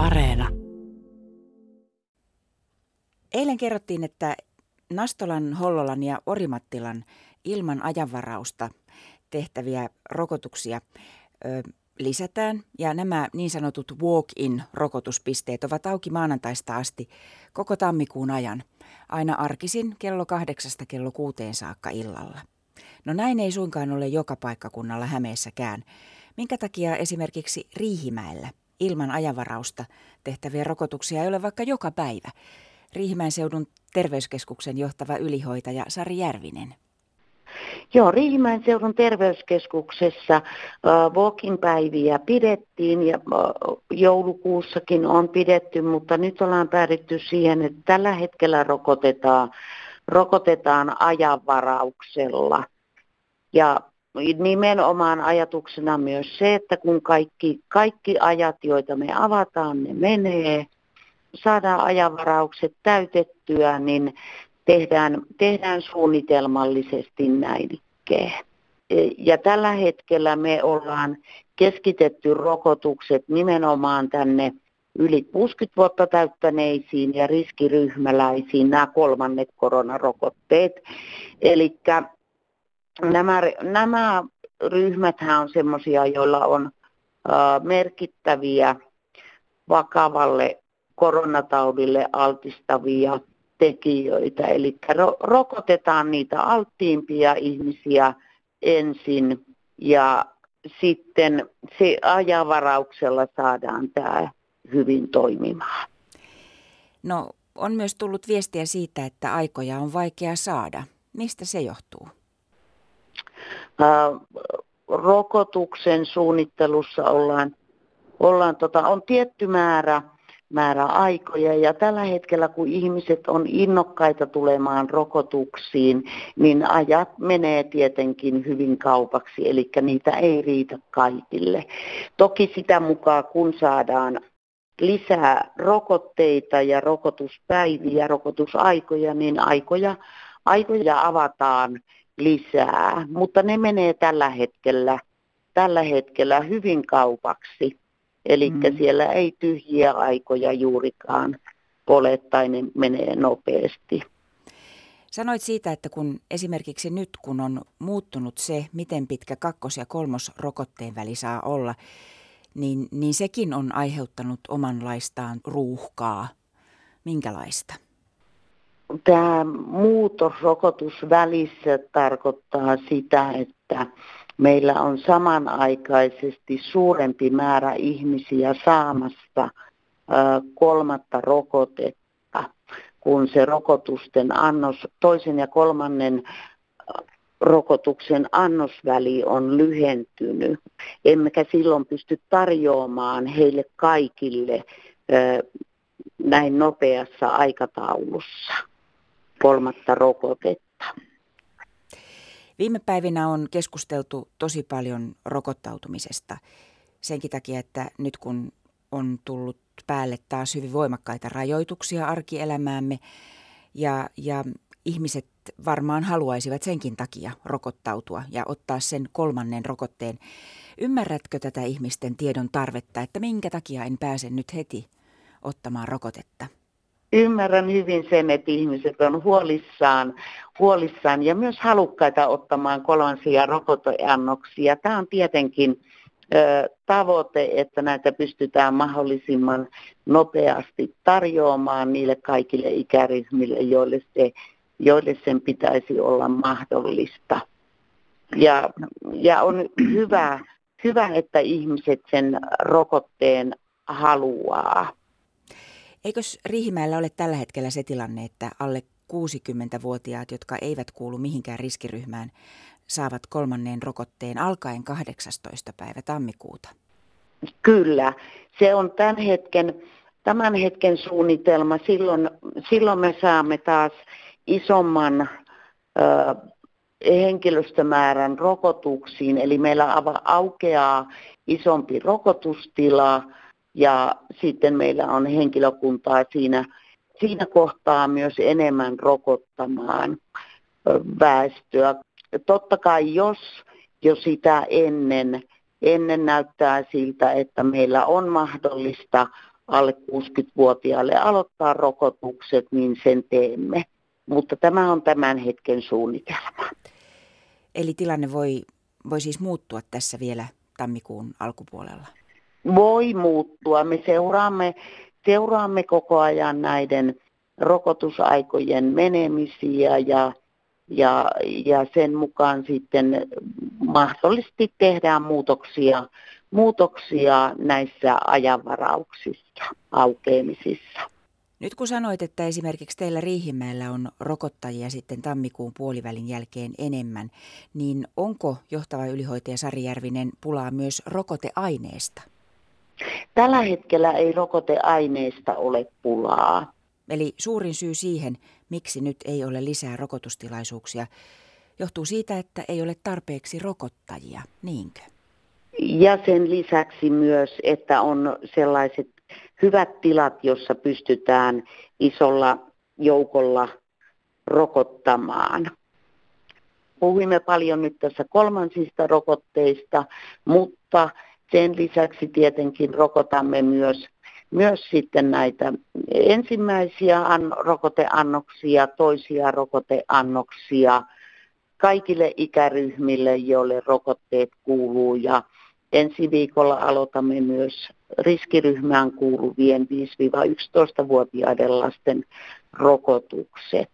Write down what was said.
Areena. Eilen kerrottiin, että Nastolan, Hollolan ja Orimattilan ilman ajanvarausta tehtäviä rokotuksia ö, lisätään ja nämä niin sanotut walk-in rokotuspisteet ovat auki maanantaista asti koko tammikuun ajan, aina arkisin kello kahdeksasta kello kuuteen saakka illalla. No näin ei suinkaan ole joka paikkakunnalla Hämeessäkään. Minkä takia esimerkiksi Riihimäellä ilman ajanvarausta tehtäviä rokotuksia ei ole vaikka joka päivä? Riihimäen seudun terveyskeskuksen johtava ylihoitaja Sari Järvinen. Joo, Riihimäen seudun terveyskeskuksessa äh, walking-päiviä pidettiin ja äh, joulukuussakin on pidetty, mutta nyt ollaan päädytty siihen, että tällä hetkellä rokotetaan, rokotetaan ajanvarauksella. Ja nimenomaan ajatuksena myös se, että kun kaikki, kaikki ajat, joita me avataan, ne menee, saadaan ajanvaraukset täytettyä, niin tehdään, tehdään suunnitelmallisesti näin. Ja tällä hetkellä me ollaan keskitetty rokotukset nimenomaan tänne yli 60 vuotta täyttäneisiin ja riskiryhmäläisiin nämä kolmannet koronarokotteet. Eli nämä, nämä ryhmäthän on sellaisia, joilla on merkittäviä vakavalle koronataudille altistavia tekijöitä. Eli ro- rokotetaan niitä alttiimpia ihmisiä ensin ja sitten se ajavarauksella saadaan tämä hyvin toimimaan. No on myös tullut viestiä siitä, että aikoja on vaikea saada. Mistä se johtuu? Rokotuksen suunnittelussa ollaan, ollaan tota, on tietty määrä määräaikoja. Ja tällä hetkellä, kun ihmiset on innokkaita tulemaan rokotuksiin, niin ajat menee tietenkin hyvin kaupaksi, eli niitä ei riitä kaikille. Toki sitä mukaan, kun saadaan lisää rokotteita ja rokotuspäiviä, rokotusaikoja, niin aikoja, aikoja avataan lisää, mutta ne menee tällä hetkellä, tällä hetkellä hyvin kaupaksi. Eli mm. siellä ei tyhjiä aikoja juurikaan ole tai ne menee nopeasti. Sanoit siitä, että kun esimerkiksi nyt kun on muuttunut se, miten pitkä kakkos- ja kolmosrokotteen väli saa olla, niin, niin sekin on aiheuttanut omanlaistaan ruuhkaa. Minkälaista? Tämä muutos rokotusvälissä tarkoittaa sitä, että meillä on samanaikaisesti suurempi määrä ihmisiä saamassa kolmatta rokotetta, kun se rokotusten annos, toisen ja kolmannen rokotuksen annosväli on lyhentynyt, emmekä silloin pysty tarjoamaan heille kaikille näin nopeassa aikataulussa kolmatta rokotetta. Viime päivinä on keskusteltu tosi paljon rokottautumisesta senkin takia, että nyt kun on tullut päälle taas hyvin voimakkaita rajoituksia arkielämäämme ja, ja ihmiset varmaan haluaisivat senkin takia rokottautua ja ottaa sen kolmannen rokotteen. Ymmärrätkö tätä ihmisten tiedon tarvetta, että minkä takia en pääse nyt heti ottamaan rokotetta? Ymmärrän hyvin sen, että ihmiset on huolissaan, huolissaan ja myös halukkaita ottamaan kolmansia rokoteannoksia. Tämä on tietenkin ö, tavoite, että näitä pystytään mahdollisimman nopeasti tarjoamaan niille kaikille ikäryhmille, joille, se, joille sen pitäisi olla mahdollista. Ja, ja on hyvä, hyvä, että ihmiset sen rokotteen haluaa. Eikös Riihimäellä ole tällä hetkellä se tilanne, että alle 60-vuotiaat, jotka eivät kuulu mihinkään riskiryhmään, saavat kolmannen rokotteen alkaen 18. päivä tammikuuta? Kyllä. Se on tämän hetken, tämän hetken suunnitelma. Silloin, silloin me saamme taas isomman ö, henkilöstömäärän rokotuksiin, eli meillä aukeaa isompi rokotustila ja sitten meillä on henkilökuntaa siinä, siinä kohtaa myös enemmän rokottamaan väestöä. Totta kai jos jo sitä ennen, ennen näyttää siltä, että meillä on mahdollista alle 60-vuotiaille aloittaa rokotukset, niin sen teemme. Mutta tämä on tämän hetken suunnitelma. Eli tilanne voi, voi siis muuttua tässä vielä tammikuun alkupuolella? Voi muuttua. Me seuraamme, seuraamme koko ajan näiden rokotusaikojen menemisiä ja, ja, ja sen mukaan sitten mahdollisesti tehdään muutoksia, muutoksia näissä ajanvarauksissa, aukeamisissa. Nyt kun sanoit, että esimerkiksi teillä Riihimäellä on rokottajia sitten tammikuun puolivälin jälkeen enemmän, niin onko johtava ylihoitaja Sari Järvinen pulaa myös rokoteaineesta? Tällä hetkellä ei rokoteaineista ole pulaa. Eli suurin syy siihen, miksi nyt ei ole lisää rokotustilaisuuksia, johtuu siitä, että ei ole tarpeeksi rokottajia, niinkö? Ja sen lisäksi myös, että on sellaiset hyvät tilat, jossa pystytään isolla joukolla rokottamaan. Puhuimme paljon nyt tässä kolmansista rokotteista, mutta sen lisäksi tietenkin rokotamme myös, myös sitten näitä ensimmäisiä an, rokoteannoksia, toisia rokoteannoksia kaikille ikäryhmille, joille rokotteet kuuluu ja Ensi viikolla aloitamme myös riskiryhmään kuuluvien 5-11-vuotiaiden lasten rokotukset.